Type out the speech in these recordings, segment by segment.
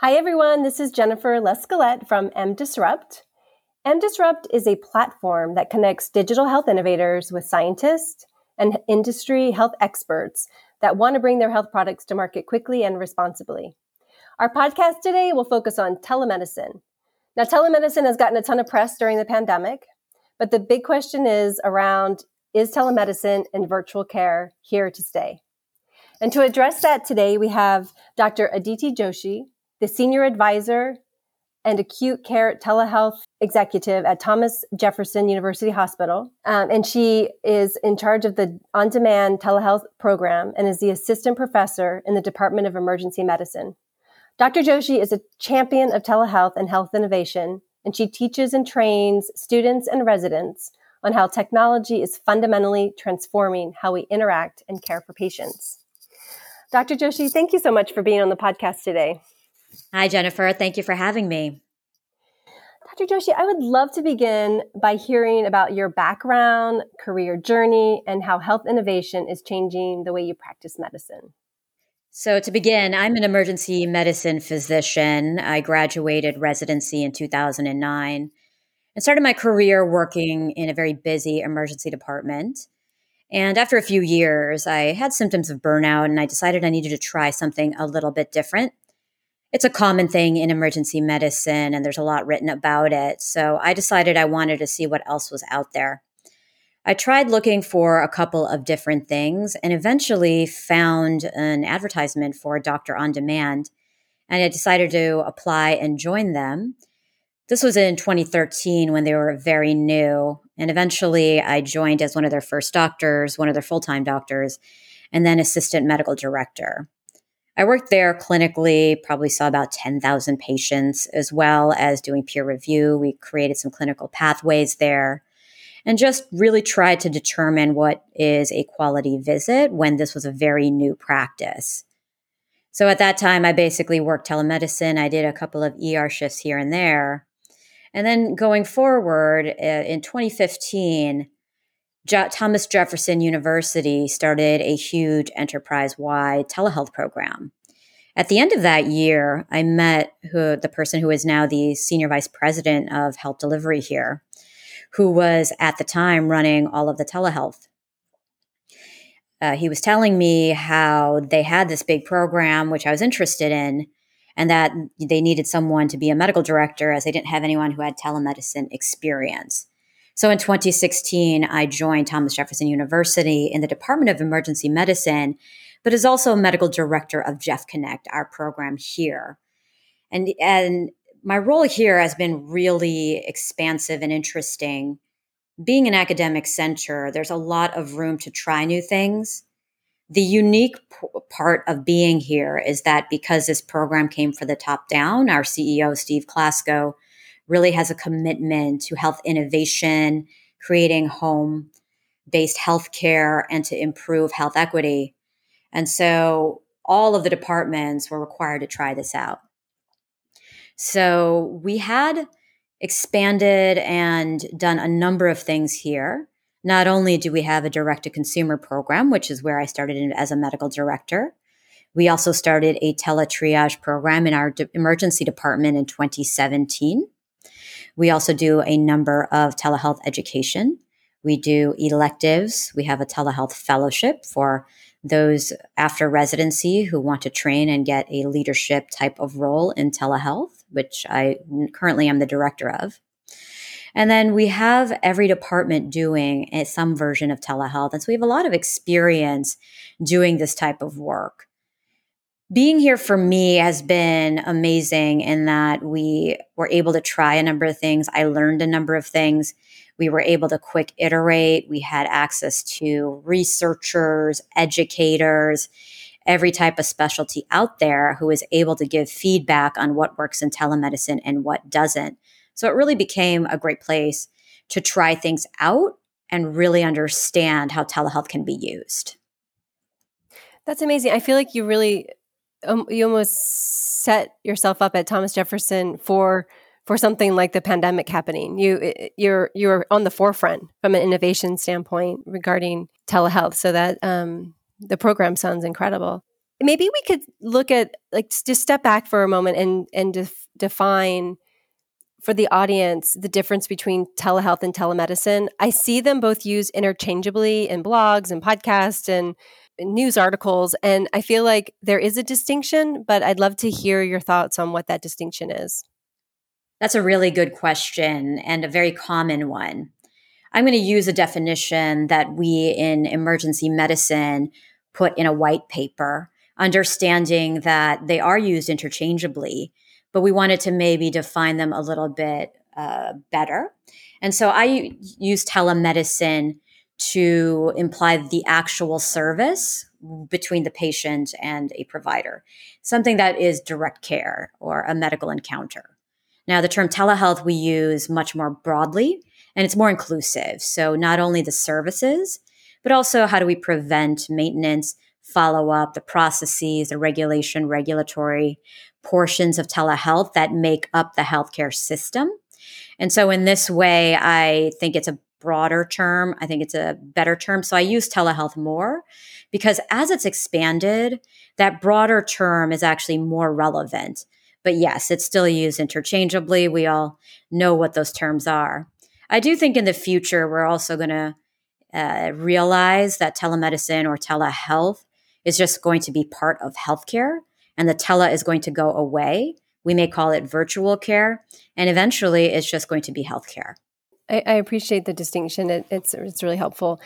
Hi, everyone. This is Jennifer Lescalette from MDisrupt. Disrupt is a platform that connects digital health innovators with scientists and industry health experts that want to bring their health products to market quickly and responsibly. Our podcast today will focus on telemedicine. Now, telemedicine has gotten a ton of press during the pandemic, but the big question is around is telemedicine and virtual care here to stay? And to address that today, we have Dr. Aditi Joshi, the senior advisor and acute care telehealth executive at Thomas Jefferson University Hospital. Um, and she is in charge of the on demand telehealth program and is the assistant professor in the Department of Emergency Medicine. Dr. Joshi is a champion of telehealth and health innovation, and she teaches and trains students and residents on how technology is fundamentally transforming how we interact and care for patients. Dr. Joshi, thank you so much for being on the podcast today. Hi, Jennifer. Thank you for having me. Dr. Joshi, I would love to begin by hearing about your background, career journey, and how health innovation is changing the way you practice medicine. So, to begin, I'm an emergency medicine physician. I graduated residency in 2009 and started my career working in a very busy emergency department. And after a few years, I had symptoms of burnout and I decided I needed to try something a little bit different it's a common thing in emergency medicine and there's a lot written about it. So I decided I wanted to see what else was out there. I tried looking for a couple of different things and eventually found an advertisement for Doctor on Demand. And I decided to apply and join them. This was in 2013 when they were very new. And eventually I joined as one of their first doctors, one of their full time doctors, and then assistant medical director. I worked there clinically, probably saw about 10,000 patients, as well as doing peer review. We created some clinical pathways there and just really tried to determine what is a quality visit when this was a very new practice. So at that time, I basically worked telemedicine. I did a couple of ER shifts here and there. And then going forward uh, in 2015, Thomas Jefferson University started a huge enterprise wide telehealth program. At the end of that year, I met who, the person who is now the senior vice president of health delivery here, who was at the time running all of the telehealth. Uh, he was telling me how they had this big program, which I was interested in, and that they needed someone to be a medical director as they didn't have anyone who had telemedicine experience. So in 2016, I joined Thomas Jefferson University in the Department of Emergency Medicine, but is also a medical director of Jeff Connect, our program here. And, and my role here has been really expansive and interesting. Being an academic center, there's a lot of room to try new things. The unique p- part of being here is that because this program came from the top down, our CEO, Steve Klasko, really has a commitment to health innovation, creating home based healthcare, and to improve health equity. And so all of the departments were required to try this out. So we had expanded and done a number of things here. Not only do we have a direct to consumer program, which is where I started as a medical director, we also started a teletriage program in our de- emergency department in 2017. We also do a number of telehealth education. We do electives. We have a telehealth fellowship for those after residency who want to train and get a leadership type of role in telehealth, which I currently am the director of. And then we have every department doing eh, some version of telehealth. And so we have a lot of experience doing this type of work being here for me has been amazing in that we were able to try a number of things. I learned a number of things. We were able to quick iterate. We had access to researchers, educators, every type of specialty out there who is able to give feedback on what works in telemedicine and what doesn't. So it really became a great place to try things out and really understand how telehealth can be used. That's amazing. I feel like you really um, you almost set yourself up at Thomas Jefferson for for something like the pandemic happening. You you're you're on the forefront from an innovation standpoint regarding telehealth. So that um, the program sounds incredible. maybe we could look at like just step back for a moment and and def- define for the audience the difference between telehealth and telemedicine. I see them both used interchangeably in blogs and podcasts and news articles and I feel like there is a distinction, but I'd love to hear your thoughts on what that distinction is. That's a really good question and a very common one. I'm going to use a definition that we in emergency medicine put in a white paper, understanding that they are used interchangeably, but we wanted to maybe define them a little bit uh, better. And so I use telemedicine to imply the actual service between the patient and a provider, something that is direct care or a medical encounter. Now, the term telehealth we use much more broadly and it's more inclusive. So, not only the services, but also how do we prevent maintenance, follow up, the processes, the regulation, regulatory portions of telehealth that make up the healthcare system. And so, in this way, I think it's a broader term. I think it's a better term. So, I use telehealth more because as it's expanded, that broader term is actually more relevant. But yes, it's still used interchangeably. We all know what those terms are. I do think in the future, we're also going to uh, realize that telemedicine or telehealth is just going to be part of healthcare and the tele is going to go away. We may call it virtual care, and eventually it's just going to be healthcare. I, I appreciate the distinction. It, it's it's really helpful.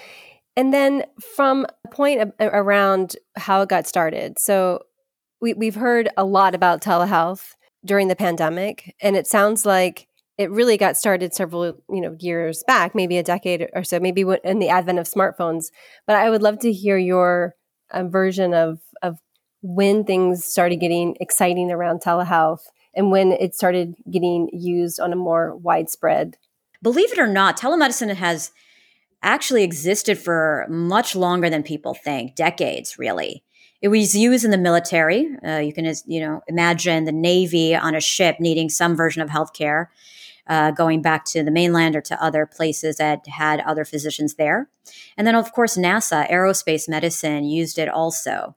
And then from a point of, around how it got started. So we, we've heard a lot about telehealth during the pandemic, and it sounds like it really got started several you know years back maybe a decade or so maybe in the advent of smartphones but i would love to hear your uh, version of of when things started getting exciting around telehealth and when it started getting used on a more widespread believe it or not telemedicine has actually existed for much longer than people think decades really it was used in the military uh, you can you know imagine the navy on a ship needing some version of healthcare uh, going back to the mainland or to other places that had other physicians there. And then, of course, NASA, aerospace medicine used it also.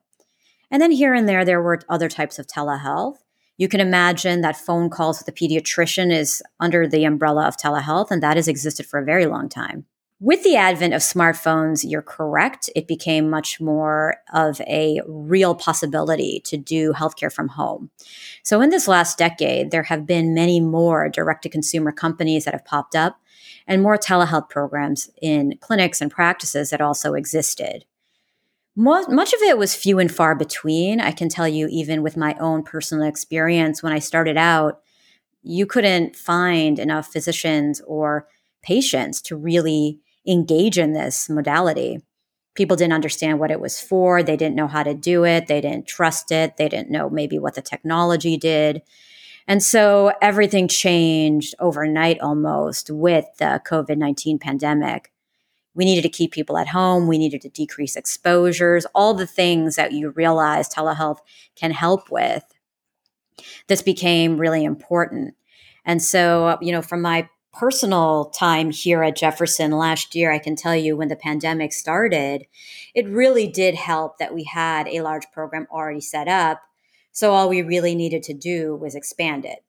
And then here and there, there were other types of telehealth. You can imagine that phone calls with a pediatrician is under the umbrella of telehealth, and that has existed for a very long time. With the advent of smartphones, you're correct. It became much more of a real possibility to do healthcare from home. So, in this last decade, there have been many more direct to consumer companies that have popped up and more telehealth programs in clinics and practices that also existed. Much of it was few and far between. I can tell you, even with my own personal experience, when I started out, you couldn't find enough physicians or patients to really engage in this modality. People didn't understand what it was for. They didn't know how to do it. They didn't trust it. They didn't know maybe what the technology did. And so everything changed overnight almost with the COVID 19 pandemic. We needed to keep people at home. We needed to decrease exposures, all the things that you realize telehealth can help with. This became really important. And so, you know, from my personal time here at Jefferson last year, I can tell you when the pandemic started, it really did help that we had a large program already set up. So all we really needed to do was expand it.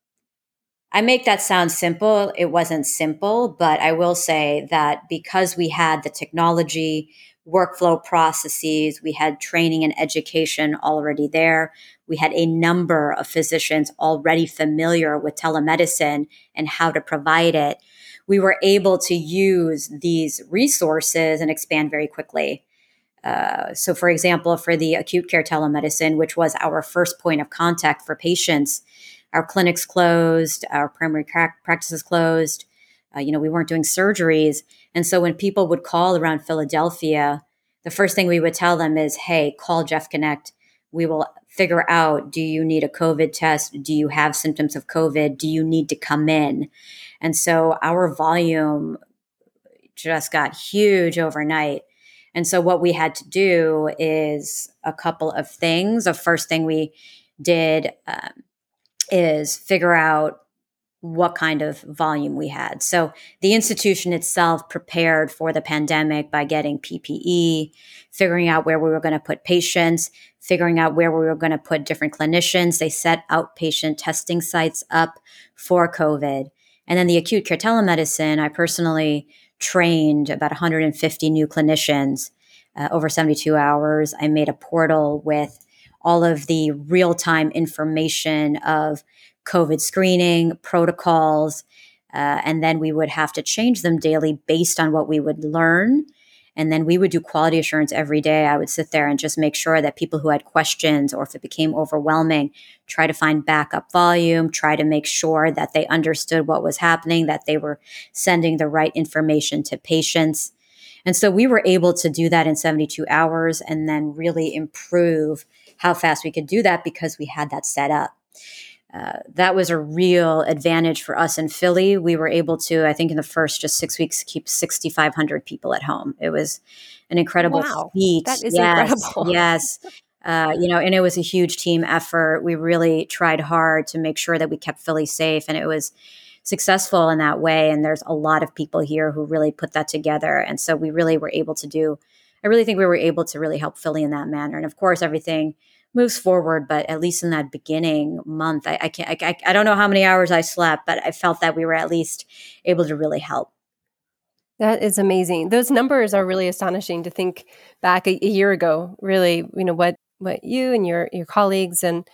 I make that sound simple. It wasn't simple, but I will say that because we had the technology, workflow processes, we had training and education already there. We had a number of physicians already familiar with telemedicine and how to provide it. We were able to use these resources and expand very quickly. Uh, so, for example, for the acute care telemedicine, which was our first point of contact for patients, our clinics closed, our primary practices closed. Uh, you know, we weren't doing surgeries. And so when people would call around Philadelphia, the first thing we would tell them is, hey, call Jeff Connect. We will figure out do you need a COVID test? Do you have symptoms of COVID? Do you need to come in? And so our volume just got huge overnight. And so what we had to do is a couple of things. The first thing we did um, is figure out what kind of volume we had. So the institution itself prepared for the pandemic by getting PPE, figuring out where we were going to put patients, figuring out where we were going to put different clinicians. They set outpatient testing sites up for COVID. And then the acute care telemedicine, I personally trained about 150 new clinicians uh, over 72 hours. I made a portal with all of the real time information of COVID screening protocols. Uh, and then we would have to change them daily based on what we would learn. And then we would do quality assurance every day. I would sit there and just make sure that people who had questions or if it became overwhelming, try to find backup volume, try to make sure that they understood what was happening, that they were sending the right information to patients. And so we were able to do that in 72 hours and then really improve how fast we could do that because we had that set up. Uh, that was a real advantage for us in Philly. We were able to, I think, in the first just six weeks, keep 6,500 people at home. It was an incredible wow, feat. That is yes, incredible. Yes. Uh, you know, and it was a huge team effort. We really tried hard to make sure that we kept Philly safe, and it was successful in that way. And there's a lot of people here who really put that together. And so we really were able to do, I really think we were able to really help Philly in that manner. And of course, everything moves forward but at least in that beginning month i, I can't I, I don't know how many hours i slept but i felt that we were at least able to really help that is amazing those numbers are really astonishing to think back a, a year ago really you know what what you and your your colleagues and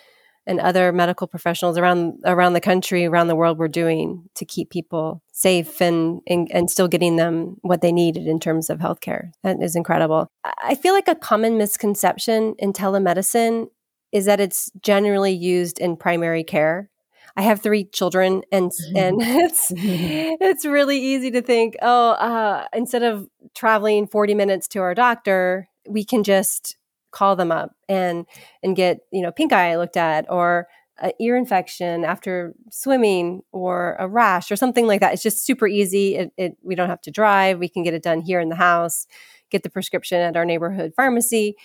and other medical professionals around around the country, around the world, were doing to keep people safe and, and and still getting them what they needed in terms of healthcare. That is incredible. I feel like a common misconception in telemedicine is that it's generally used in primary care. I have three children, and and it's it's really easy to think, oh, uh, instead of traveling forty minutes to our doctor, we can just call them up and and get you know pink eye looked at or an ear infection after swimming or a rash or something like that. It's just super easy. It, it, we don't have to drive. We can get it done here in the house, get the prescription at our neighborhood pharmacy.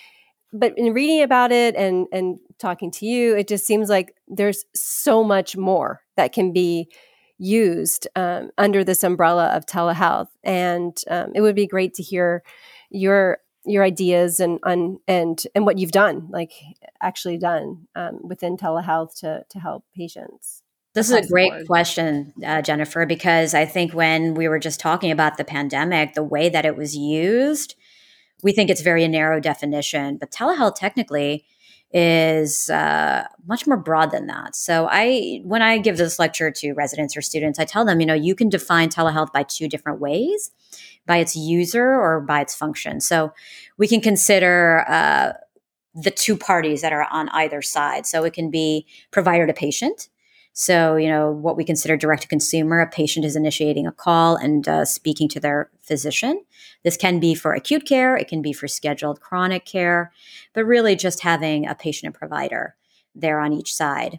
But in reading about it and and talking to you, it just seems like there's so much more that can be used um, under this umbrella of telehealth. And um, it would be great to hear your your ideas and and and, and what you've done, like actually done um, within telehealth to to help patients. This is a great question, uh, Jennifer, because I think when we were just talking about the pandemic, the way that it was used, we think it's very narrow definition. But telehealth technically is uh, much more broad than that. So I, when I give this lecture to residents or students, I tell them, you know, you can define telehealth by two different ways by its user or by its function. So we can consider uh, the two parties that are on either side. So it can be provider to patient. So, you know, what we consider direct to consumer, a patient is initiating a call and uh, speaking to their physician. This can be for acute care, it can be for scheduled chronic care, but really just having a patient and provider there on each side.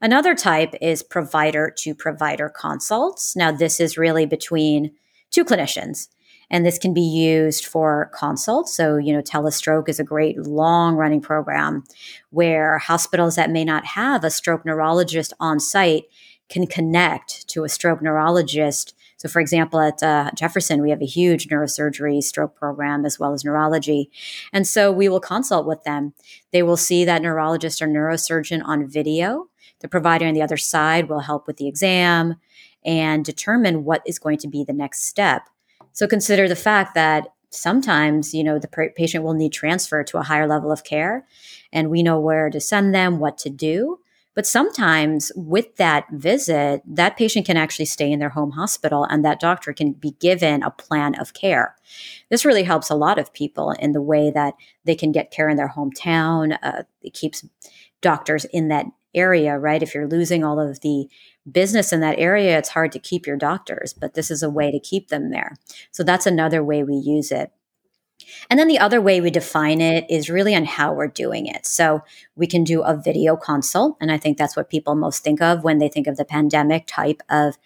Another type is provider to provider consults. Now, this is really between two clinicians. And this can be used for consults. So, you know, Telestroke is a great long running program where hospitals that may not have a stroke neurologist on site can connect to a stroke neurologist. So, for example, at uh, Jefferson, we have a huge neurosurgery stroke program as well as neurology. And so we will consult with them. They will see that neurologist or neurosurgeon on video. The provider on the other side will help with the exam and determine what is going to be the next step. So consider the fact that sometimes, you know, the patient will need transfer to a higher level of care and we know where to send them, what to do. But sometimes with that visit, that patient can actually stay in their home hospital and that doctor can be given a plan of care. This really helps a lot of people in the way that they can get care in their hometown. Uh, it keeps doctors in that area, right? If you're losing all of the business in that area, it's hard to keep your doctors, but this is a way to keep them there. So that's another way we use it. And then the other way we define it is really on how we're doing it. So we can do a video consult. And I think that's what people most think of when they think of the pandemic type of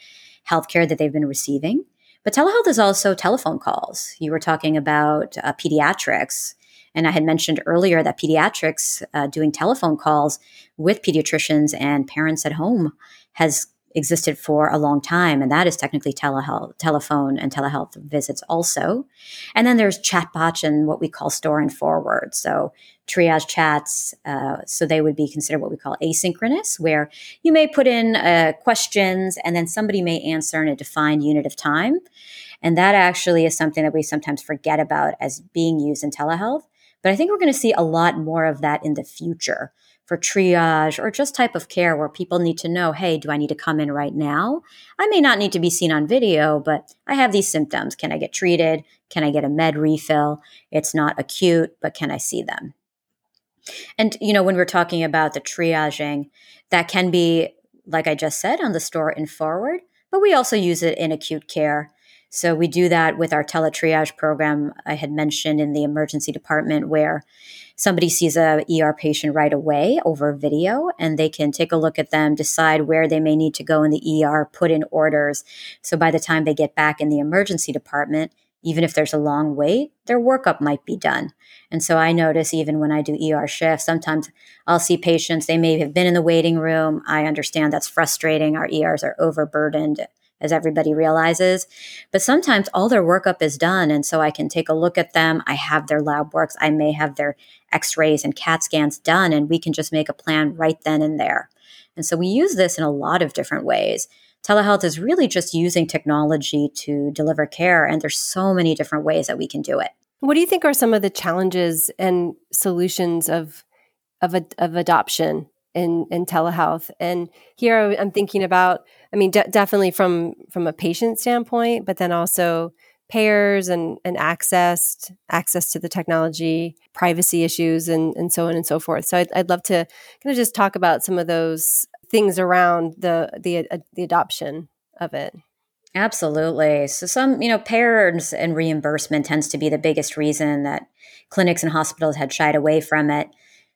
healthcare that they've been receiving. But telehealth is also telephone calls. You were talking about uh, pediatrics. And I had mentioned earlier that pediatrics uh, doing telephone calls with pediatricians and parents at home has existed for a long time, and that is technically telehealth, telephone and telehealth visits also. And then there's chatbots and what we call store and forward. So triage chats, uh, so they would be considered what we call asynchronous, where you may put in uh, questions and then somebody may answer in a defined unit of time. And that actually is something that we sometimes forget about as being used in telehealth. But I think we're going to see a lot more of that in the future for triage or just type of care where people need to know, hey, do I need to come in right now? I may not need to be seen on video, but I have these symptoms. Can I get treated? Can I get a med refill? It's not acute, but can I see them? And, you know, when we're talking about the triaging, that can be, like I just said, on the store and forward, but we also use it in acute care. So we do that with our teletriage program I had mentioned in the emergency department, where somebody sees a ER patient right away over video and they can take a look at them, decide where they may need to go in the ER, put in orders. So by the time they get back in the emergency department, even if there's a long wait, their workup might be done. And so I notice even when I do ER shifts, sometimes I'll see patients, they may have been in the waiting room. I understand that's frustrating. Our ERs are overburdened as everybody realizes. But sometimes all their workup is done. And so I can take a look at them. I have their lab works. I may have their x rays and CAT scans done, and we can just make a plan right then and there. And so we use this in a lot of different ways. Telehealth is really just using technology to deliver care, and there's so many different ways that we can do it. What do you think are some of the challenges and solutions of of, of adoption in, telehealth. And here I'm thinking about, I mean, de- definitely from from a patient standpoint, but then also payers and, and access access to the technology, privacy issues, and, and so on and so forth. So I'd, I'd love to kind of just talk about some of those things around the the uh, the adoption of it. Absolutely. So some, you know, payers and reimbursement tends to be the biggest reason that clinics and hospitals had shied away from it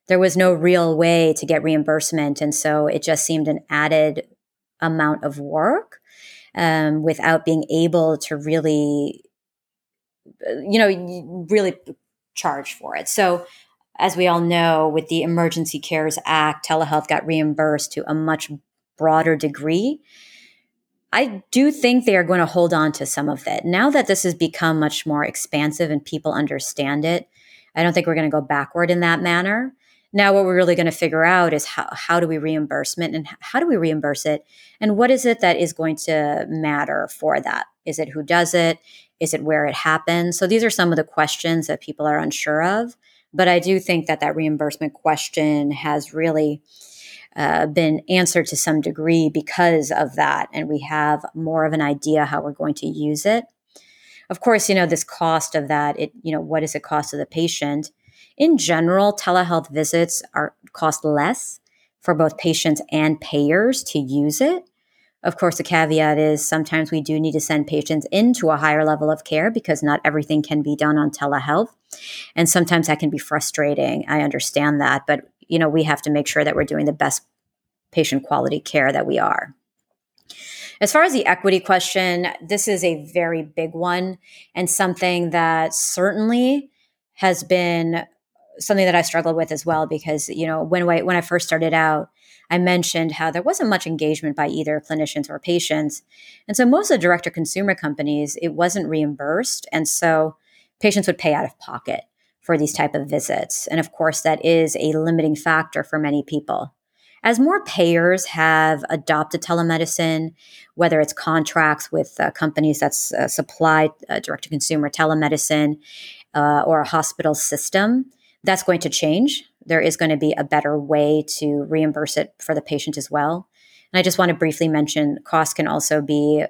there was no real way to get reimbursement. And so it just seemed an added amount of work um, without being able to really, you know, really charge for it. So, as we all know, with the Emergency Cares Act, telehealth got reimbursed to a much broader degree. I do think they are going to hold on to some of it. Now that this has become much more expansive and people understand it, I don't think we're going to go backward in that manner. Now, what we're really going to figure out is how, how do we reimbursement and how do we reimburse it? And what is it that is going to matter for that? Is it who does it? Is it where it happens? So these are some of the questions that people are unsure of. But I do think that that reimbursement question has really uh, been answered to some degree because of that. And we have more of an idea how we're going to use it. Of course, you know, this cost of that, it, you know, what is it cost to the patient? In general, telehealth visits are cost less for both patients and payers to use it. Of course, the caveat is sometimes we do need to send patients into a higher level of care because not everything can be done on telehealth. And sometimes that can be frustrating. I understand that, but you know, we have to make sure that we're doing the best patient quality care that we are. As far as the equity question, this is a very big one and something that certainly has been something that I struggled with as well because you know when I, when I first started out, I mentioned how there wasn't much engagement by either clinicians or patients, and so most of the direct to consumer companies it wasn't reimbursed, and so patients would pay out of pocket for these type of visits, and of course that is a limiting factor for many people. As more payers have adopted telemedicine, whether it's contracts with uh, companies that uh, supply uh, direct to consumer telemedicine uh, or a hospital system, that's going to change. There is going to be a better way to reimburse it for the patient as well. And I just want to briefly mention costs can also be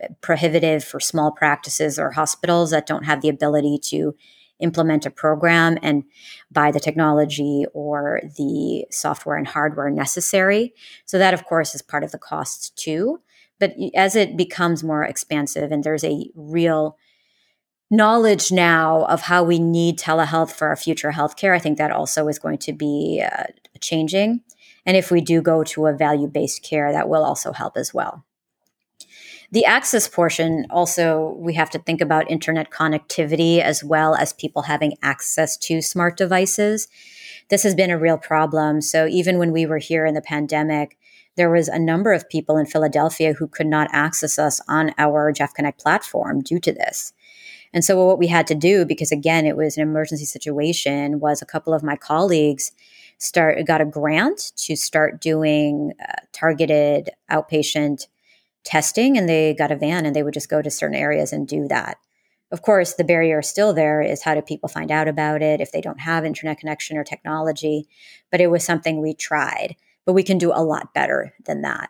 eh, prohibitive for small practices or hospitals that don't have the ability to implement a program and buy the technology or the software and hardware necessary. So, that of course is part of the cost too. But as it becomes more expansive and there's a real knowledge now of how we need telehealth for our future healthcare, I think that also is going to be uh, changing. And if we do go to a value based care, that will also help as well. The access portion also, we have to think about internet connectivity as well as people having access to smart devices. This has been a real problem. So even when we were here in the pandemic, there was a number of people in Philadelphia who could not access us on our Jeff Connect platform due to this. And so what we had to do, because again, it was an emergency situation, was a couple of my colleagues start got a grant to start doing uh, targeted outpatient testing, and they got a van and they would just go to certain areas and do that. Of course, the barrier still there is how do people find out about it if they don't have internet connection or technology? But it was something we tried, but we can do a lot better than that.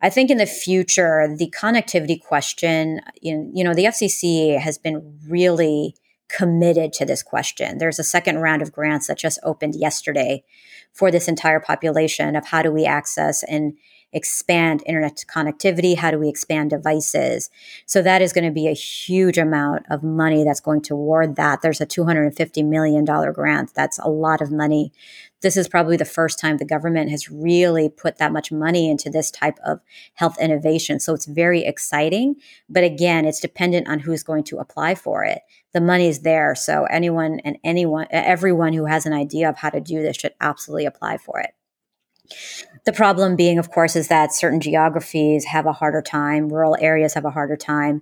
I think in the future, the connectivity question, you know, the FCC has been really committed to this question. There's a second round of grants that just opened yesterday for this entire population of how do we access and expand internet connectivity? How do we expand devices? So that is going to be a huge amount of money that's going toward that. There's a $250 million grant. That's a lot of money. This is probably the first time the government has really put that much money into this type of health innovation. So it's very exciting. But again, it's dependent on who's going to apply for it. The money is there. So anyone and anyone, everyone who has an idea of how to do this should absolutely apply for it. The problem being, of course, is that certain geographies have a harder time, rural areas have a harder time.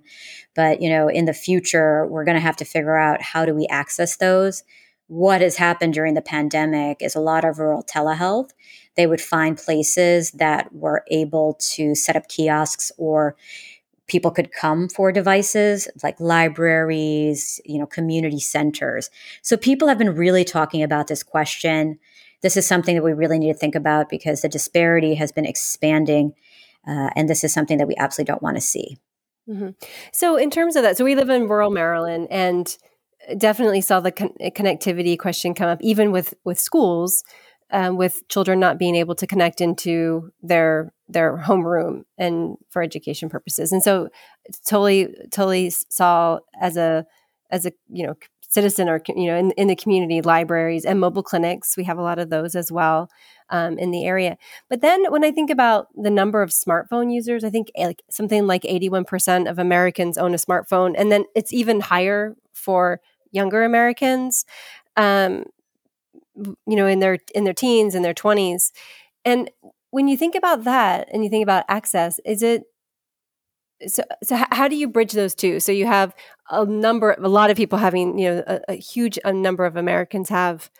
But, you know, in the future, we're going to have to figure out how do we access those. What has happened during the pandemic is a lot of rural telehealth. They would find places that were able to set up kiosks or people could come for devices like libraries, you know, community centers. So people have been really talking about this question this is something that we really need to think about because the disparity has been expanding. Uh, and this is something that we absolutely don't want to see. Mm-hmm. So, in terms of that, so we live in rural Maryland and definitely saw the con- connectivity question come up, even with with schools, um, with children not being able to connect into their their homeroom and for education purposes. And so, totally, totally saw as a as a you know citizen or you know in, in the community libraries and mobile clinics. We have a lot of those as well um, in the area. But then when i think about the number of smartphone users i think like something like 81% of americans own a smartphone and then it's even higher for younger americans um, you know in their in their teens and their 20s and when you think about that and you think about access is it so so how do you bridge those two so you have a number a lot of people having you know a, a huge a number of americans have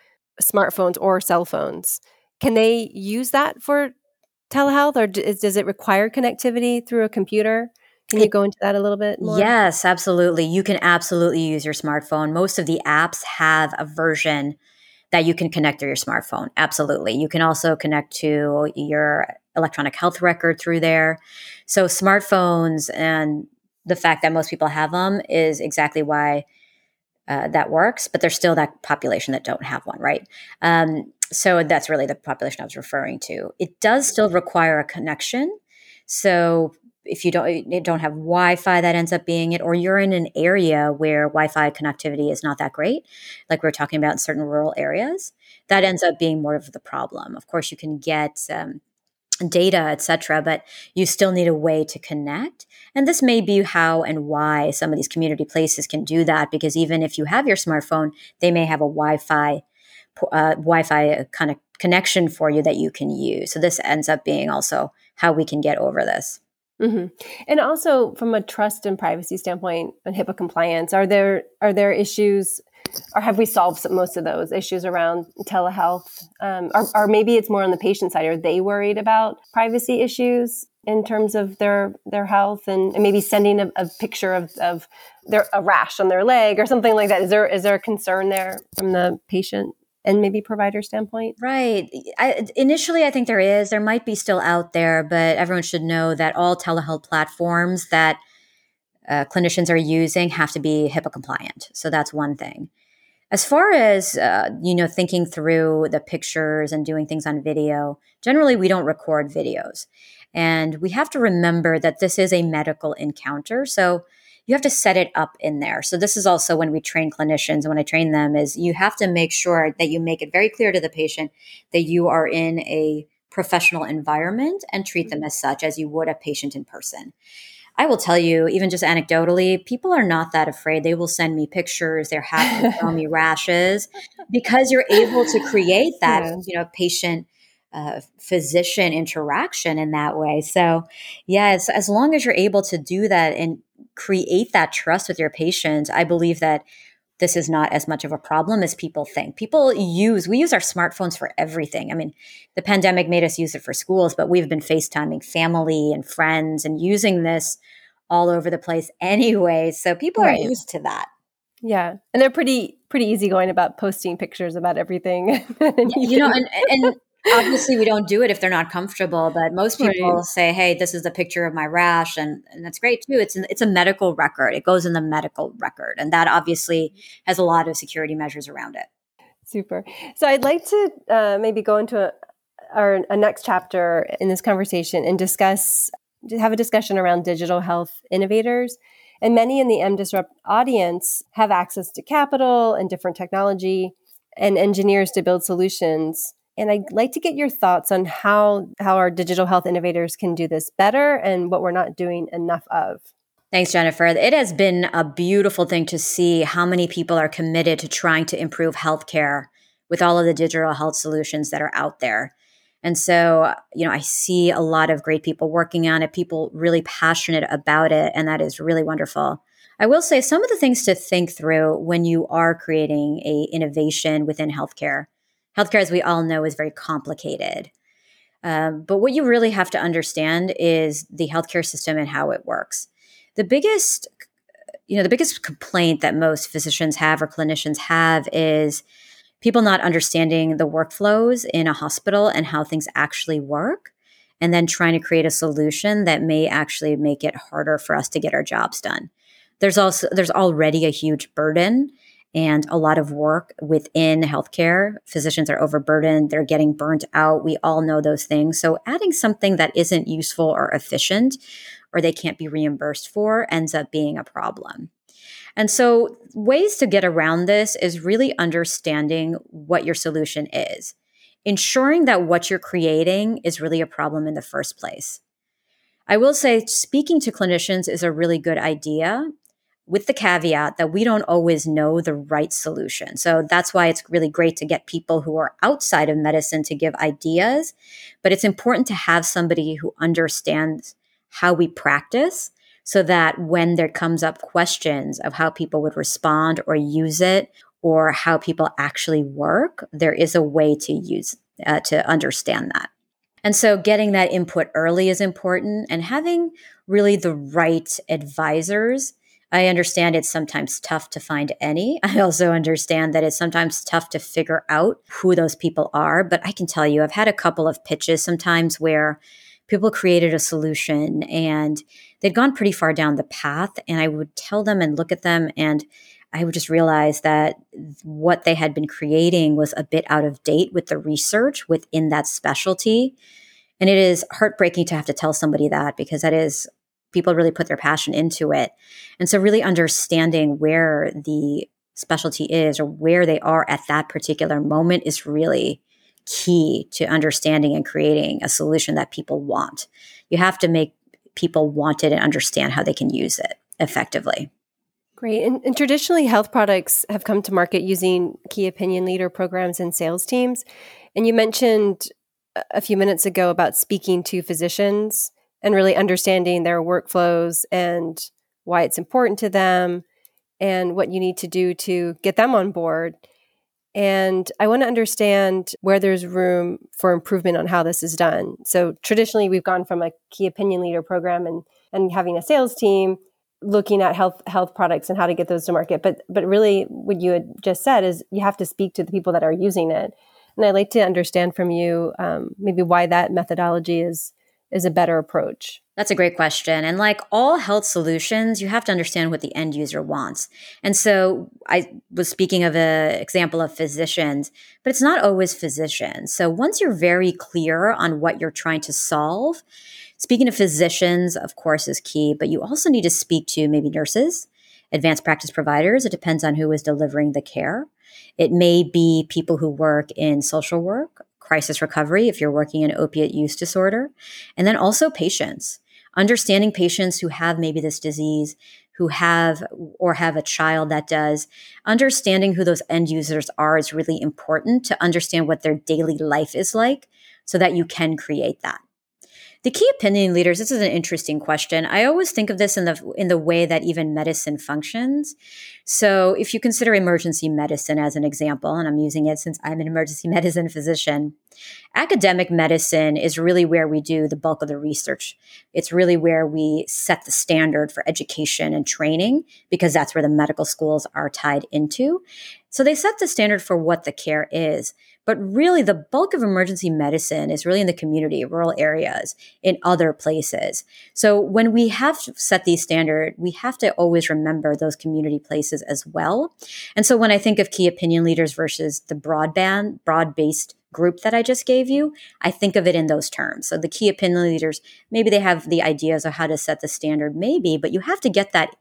smartphones or cell phones can they use that for telehealth or does, does it require connectivity through a computer can you go into that a little bit more? Yes, absolutely. You can absolutely use your smartphone. Most of the apps have a version that you can connect to your smartphone. Absolutely. You can also connect to your electronic health record through there. So smartphones and the fact that most people have them is exactly why uh, that works. But there's still that population that don't have one, right? Um, so that's really the population I was referring to. It does still require a connection. So if you don't don't have Wi-Fi, that ends up being it, or you're in an area where Wi-Fi connectivity is not that great, like we are talking about in certain rural areas, that ends up being more of the problem. Of course, you can get um, data, etc., but you still need a way to connect. And this may be how and why some of these community places can do that, because even if you have your smartphone, they may have a Wi-Fi uh, Wi-Fi kind of connection for you that you can use. So this ends up being also how we can get over this. Mm-hmm. And also, from a trust and privacy standpoint, and HIPAA compliance, are there are there issues, or have we solved most of those issues around telehealth? Um, or, or maybe it's more on the patient side. Are they worried about privacy issues in terms of their their health, and, and maybe sending a, a picture of, of their a rash on their leg or something like that? Is there is there a concern there from the patient? and maybe provider standpoint? Right. I, initially, I think there is. There might be still out there, but everyone should know that all telehealth platforms that uh, clinicians are using have to be HIPAA compliant. So that's one thing. As far as uh, you know, thinking through the pictures and doing things on video, generally we don't record videos, and we have to remember that this is a medical encounter. So you have to set it up in there. So this is also when we train clinicians, when I train them is you have to make sure that you make it very clear to the patient that you are in a professional environment and treat them as such as you would a patient in person. I will tell you, even just anecdotally, people are not that afraid. They will send me pictures. They're happy to show me rashes because you're able to create that, yeah. you know, patient uh, physician interaction in that way. So, yeah, as long as you're able to do that and create that trust with your patient, I believe that this is not as much of a problem as people think. People use, we use our smartphones for everything. I mean, the pandemic made us use it for schools, but we've been FaceTiming family and friends and using this all over the place anyway. So people right. are used to that. Yeah. And they're pretty, pretty easygoing about posting pictures about everything. you know, and, and obviously we don't do it if they're not comfortable but most people right. say hey this is a picture of my rash and, and that's great too. It's an, it's a medical record. It goes in the medical record and that obviously has a lot of security measures around it. Super. So i'd like to uh, maybe go into a, our a next chapter in this conversation and discuss have a discussion around digital health innovators. And many in the MDisrupt audience have access to capital and different technology and engineers to build solutions and I'd like to get your thoughts on how, how our digital health innovators can do this better and what we're not doing enough of. Thanks, Jennifer. It has been a beautiful thing to see how many people are committed to trying to improve healthcare with all of the digital health solutions that are out there. And so, you know, I see a lot of great people working on it, people really passionate about it, and that is really wonderful. I will say some of the things to think through when you are creating a innovation within healthcare healthcare, as we all know, is very complicated. Um, but what you really have to understand is the healthcare system and how it works. The biggest, you know, the biggest complaint that most physicians have or clinicians have is people not understanding the workflows in a hospital and how things actually work and then trying to create a solution that may actually make it harder for us to get our jobs done there's also there's already a huge burden and a lot of work within healthcare. Physicians are overburdened, they're getting burnt out. We all know those things. So, adding something that isn't useful or efficient or they can't be reimbursed for ends up being a problem. And so, ways to get around this is really understanding what your solution is, ensuring that what you're creating is really a problem in the first place. I will say, speaking to clinicians is a really good idea with the caveat that we don't always know the right solution. So that's why it's really great to get people who are outside of medicine to give ideas. But it's important to have somebody who understands how we practice so that when there comes up questions of how people would respond or use it or how people actually work, there is a way to use uh, to understand that. And so getting that input early is important and having really the right advisors I understand it's sometimes tough to find any. I also understand that it's sometimes tough to figure out who those people are. But I can tell you, I've had a couple of pitches sometimes where people created a solution and they'd gone pretty far down the path. And I would tell them and look at them and I would just realize that what they had been creating was a bit out of date with the research within that specialty. And it is heartbreaking to have to tell somebody that because that is people really put their passion into it. And so, really understanding where the specialty is or where they are at that particular moment is really key to understanding and creating a solution that people want. You have to make people want it and understand how they can use it effectively. Great. And, and, traditionally, health products have come to market using key opinion leader programs and sales teams. And you mentioned a few minutes ago about speaking to physicians and really understanding their workflows and why it's important to them and what you need to do to get them on board. And I want to understand where there's room for improvement on how this is done. So traditionally, we've gone from a key opinion leader program and, and having a sales team looking at health health products and how to get those to market. But but really, what you had just said is you have to speak to the people that are using it. And I'd like to understand from you um, maybe why that methodology is is a better approach? That's a great question. And like all health solutions, you have to understand what the end user wants. And so I was speaking of an example of physicians, but it's not always physicians. So once you're very clear on what you're trying to solve, speaking to physicians, of course, is key, but you also need to speak to maybe nurses, advanced practice providers. It depends on who is delivering the care. It may be people who work in social work, crisis recovery if you're working in opiate use disorder, and then also patients. Understanding patients who have maybe this disease, who have or have a child that does, understanding who those end users are is really important to understand what their daily life is like so that you can create that. The key opinion leaders, this is an interesting question. I always think of this in the in the way that even medicine functions. So if you consider emergency medicine as an example, and I'm using it since I'm an emergency medicine physician, academic medicine is really where we do the bulk of the research. It's really where we set the standard for education and training because that's where the medical schools are tied into. So they set the standard for what the care is. But really, the bulk of emergency medicine is really in the community, rural areas, in other places. So when we have to set these standards, we have to always remember those community places as well. And so when I think of key opinion leaders versus the broadband, broad based group that I just gave you, I think of it in those terms. So the key opinion leaders, maybe they have the ideas of how to set the standard, maybe, but you have to get that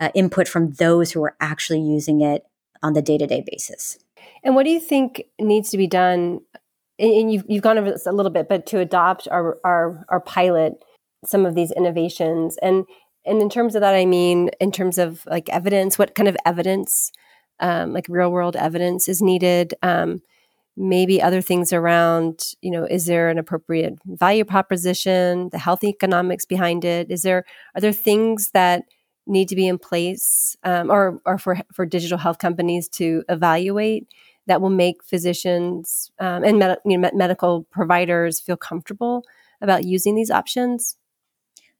uh, input from those who are actually using it on the day to day basis. And what do you think needs to be done? And you've, you've gone over this a little bit, but to adopt our, our, our pilot some of these innovations. And, and in terms of that, I mean, in terms of like evidence, what kind of evidence, um, like real world evidence is needed? Um, maybe other things around, you know, is there an appropriate value proposition, the health economics behind it? Is there, are there things that need to be in place um, or, or for, for digital health companies to evaluate that will make physicians um, and med- you know, medical providers feel comfortable about using these options?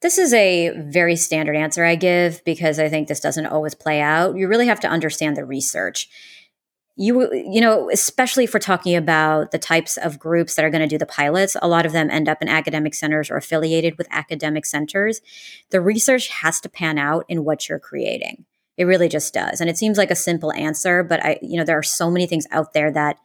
This is a very standard answer I give because I think this doesn't always play out. You really have to understand the research. You you know especially if we're talking about the types of groups that are going to do the pilots a lot of them end up in academic centers or affiliated with academic centers. The research has to pan out in what you're creating. It really just does. And it seems like a simple answer but i you know there are so many things out there that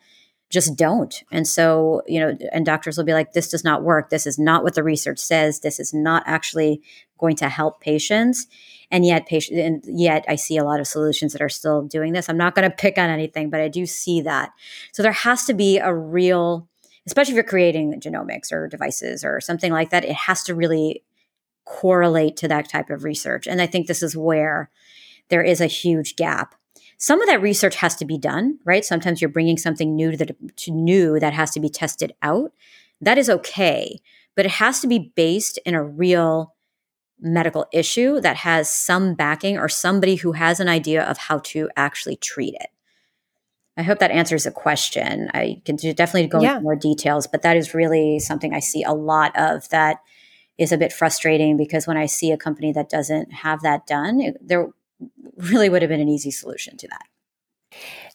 just don't. And so you know and doctors will be like this does not work. This is not what the research says. This is not actually going to help patients. And yet patient and yet i see a lot of solutions that are still doing this. I'm not going to pick on anything but i do see that. So there has to be a real especially if you're creating genomics or devices or something like that it has to really correlate to that type of research. And i think this is where there is a huge gap some of that research has to be done right sometimes you're bringing something new to the to new that has to be tested out that is okay but it has to be based in a real medical issue that has some backing or somebody who has an idea of how to actually treat it. I hope that answers the question. I can definitely go yeah. into more details, but that is really something I see a lot of that is a bit frustrating because when I see a company that doesn't have that done, it, there really would have been an easy solution to that.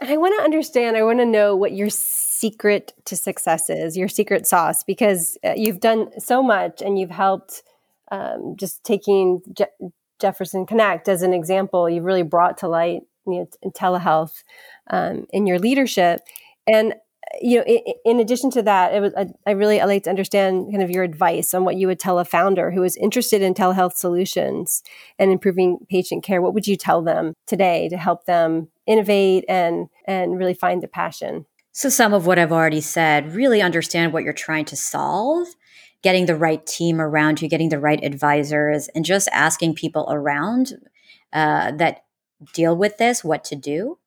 And I want to understand, I want to know what your secret to success is, your secret sauce, because uh, you've done so much and you've helped um, just taking Je- Jefferson Connect as an example, you've really brought to light you know, telehealth um, in your leadership. And you know, in, in addition to that, it was I, I really I like to understand kind of your advice on what you would tell a founder who is interested in telehealth solutions and improving patient care. What would you tell them today to help them innovate and and really find their passion? So some of what I've already said, really understand what you're trying to solve getting the right team around you, getting the right advisors, and just asking people around uh, that deal with this what to do.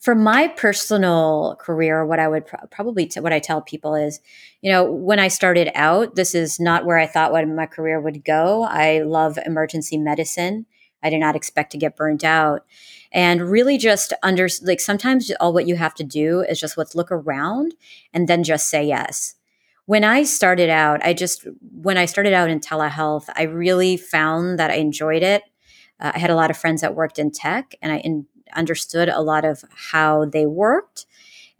For my personal career, what I would probably t- what I tell people is, you know, when I started out, this is not where I thought what my career would go. I love emergency medicine. I did not expect to get burnt out. And really just under like sometimes all what you have to do is just let's look around and then just say yes when I started out, I just, when I started out in telehealth, I really found that I enjoyed it. Uh, I had a lot of friends that worked in tech and I in, understood a lot of how they worked.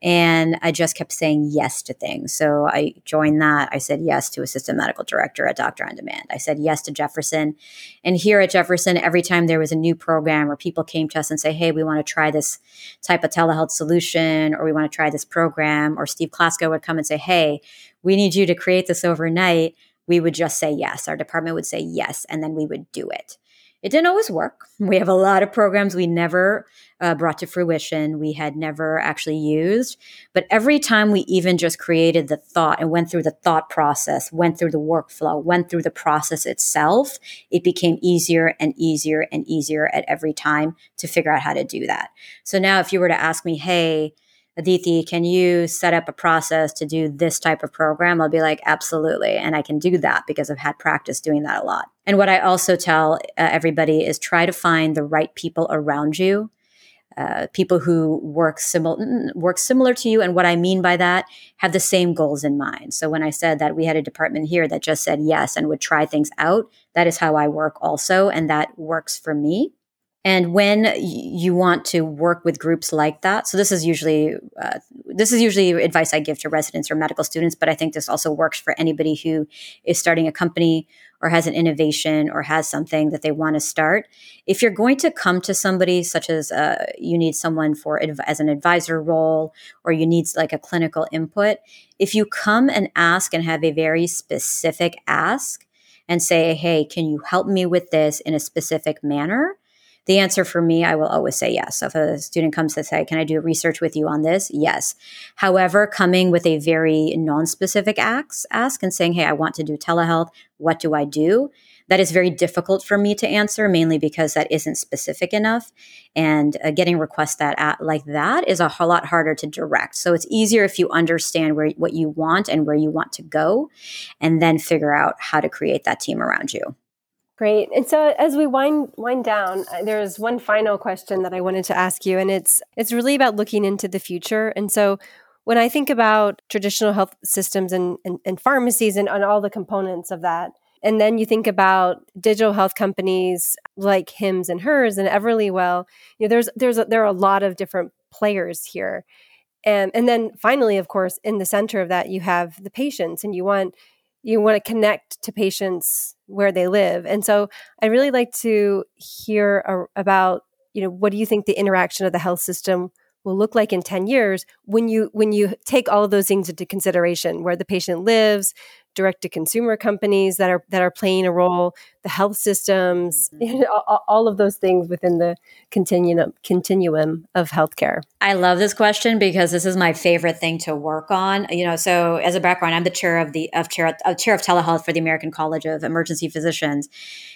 And I just kept saying yes to things. So I joined that. I said yes to assistant medical director at Doctor on Demand. I said yes to Jefferson. And here at Jefferson, every time there was a new program or people came to us and say, hey, we want to try this type of telehealth solution or we want to try this program, or Steve Klasko would come and say, hey, we need you to create this overnight. We would just say yes. Our department would say yes, and then we would do it. It didn't always work. We have a lot of programs we never uh, brought to fruition, we had never actually used. But every time we even just created the thought and went through the thought process, went through the workflow, went through the process itself, it became easier and easier and easier at every time to figure out how to do that. So now, if you were to ask me, hey, Aditi, can you set up a process to do this type of program? I'll be like, absolutely. And I can do that because I've had practice doing that a lot. And what I also tell uh, everybody is try to find the right people around you. Uh, people who work similar work similar to you, and what I mean by that have the same goals in mind. So when I said that we had a department here that just said yes and would try things out, that is how I work also, and that works for me. And when you want to work with groups like that, so this is usually uh, this is usually advice I give to residents or medical students, but I think this also works for anybody who is starting a company or has an innovation or has something that they want to start. If you're going to come to somebody, such as uh, you need someone for as an advisor role or you need like a clinical input, if you come and ask and have a very specific ask and say, "Hey, can you help me with this in a specific manner?" The answer for me, I will always say yes. So if a student comes to say, Can I do research with you on this? Yes. However, coming with a very non specific ask, ask and saying, Hey, I want to do telehealth. What do I do? That is very difficult for me to answer, mainly because that isn't specific enough. And uh, getting requests that at, like that is a lot harder to direct. So it's easier if you understand where what you want and where you want to go, and then figure out how to create that team around you. Great. And so as we wind wind down, uh, there's one final question that I wanted to ask you and it's it's really about looking into the future. And so when I think about traditional health systems and, and, and pharmacies and, and all the components of that, and then you think about digital health companies like Hims and Hers and Everlywell, you know, there's there's a, there are a lot of different players here. And and then finally, of course, in the center of that, you have the patients, and you want you want to connect to patients where they live. And so I'd really like to hear about, you know, what do you think the interaction of the health system will look like in 10 years when you when you take all of those things into consideration where the patient lives direct to consumer companies that are that are playing a role the health systems mm-hmm. you know, all, of those things within the continuum continuum of healthcare. I love this question because this is my favorite thing to work on. You know so as a background i'm the chair of the of chair of chair of telehealth for the american college of emergency physicians.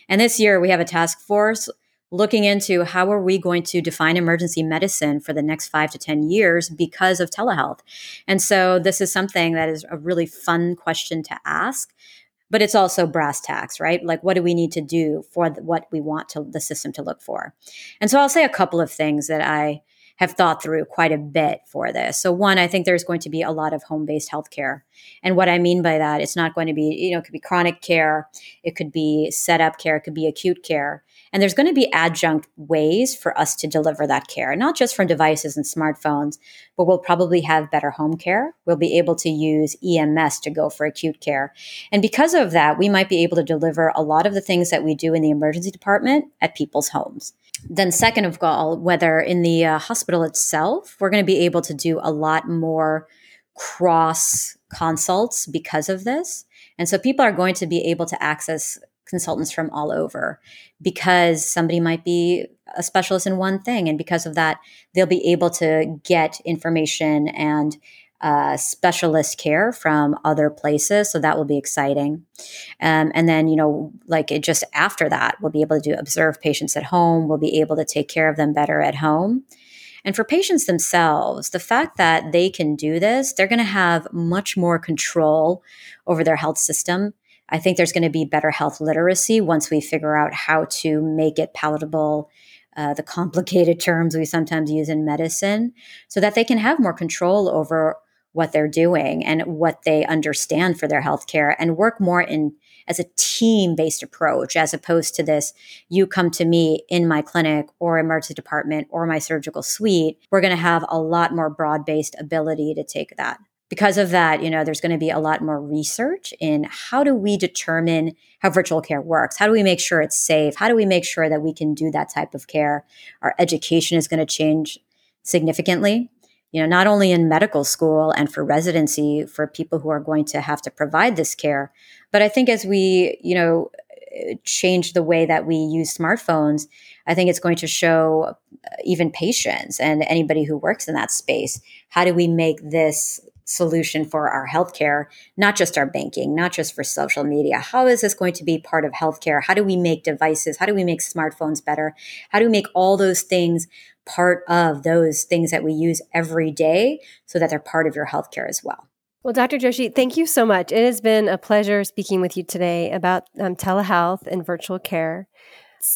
And this year we have a task force looking into how are we going to define emergency medicine for the next five to 10 years because of telehealth. And so this is something that is a really fun question to ask. But it's also brass tacks, right? Like, what do we need to do for what we want to, the system to look for? And so I'll say a couple of things that I have thought through quite a bit for this. So, one, I think there's going to be a lot of home based healthcare. And what I mean by that, it's not going to be, you know, it could be chronic care, it could be set up care, it could be acute care. And there's going to be adjunct ways for us to deliver that care, not just from devices and smartphones, but we'll probably have better home care. We'll be able to use EMS to go for acute care. And because of that, we might be able to deliver a lot of the things that we do in the emergency department at people's homes. Then, second of all, whether in the uh, hospital itself, we're going to be able to do a lot more cross consults because of this. And so people are going to be able to access consultants from all over because somebody might be a specialist in one thing. And because of that, they'll be able to get information and uh, specialist care from other places. So that will be exciting. Um, and then, you know, like it just after that, we'll be able to do observe patients at home. We'll be able to take care of them better at home. And for patients themselves, the fact that they can do this, they're going to have much more control over their health system. I think there's going to be better health literacy once we figure out how to make it palatable, uh, the complicated terms we sometimes use in medicine, so that they can have more control over what they're doing and what they understand for their healthcare and work more in as a team based approach as opposed to this you come to me in my clinic or emergency department or my surgical suite we're going to have a lot more broad based ability to take that because of that, you know, there's going to be a lot more research in how do we determine how virtual care works? How do we make sure it's safe? How do we make sure that we can do that type of care? Our education is going to change significantly. You know, not only in medical school and for residency for people who are going to have to provide this care, but I think as we, you know, change the way that we use smartphones, I think it's going to show uh, even patients and anybody who works in that space how do we make this solution for our healthcare, not just our banking, not just for social media. How is this going to be part of healthcare? How do we make devices? How do we make smartphones better? How do we make all those things part of those things that we use every day so that they're part of your healthcare as well? Well, Dr. Joshi, thank you so much. It has been a pleasure speaking with you today about um, telehealth and virtual care.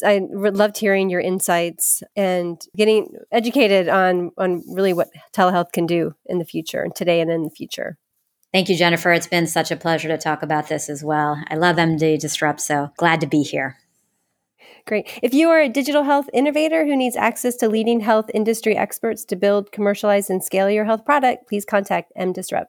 I loved hearing your insights and getting educated on on really what telehealth can do in the future and today and in the future. Thank you, Jennifer. It's been such a pleasure to talk about this as well. I love MD Disrupt, so glad to be here. Great. If you are a digital health innovator who needs access to leading health industry experts to build, commercialize, and scale your health product, please contact MDisrupt.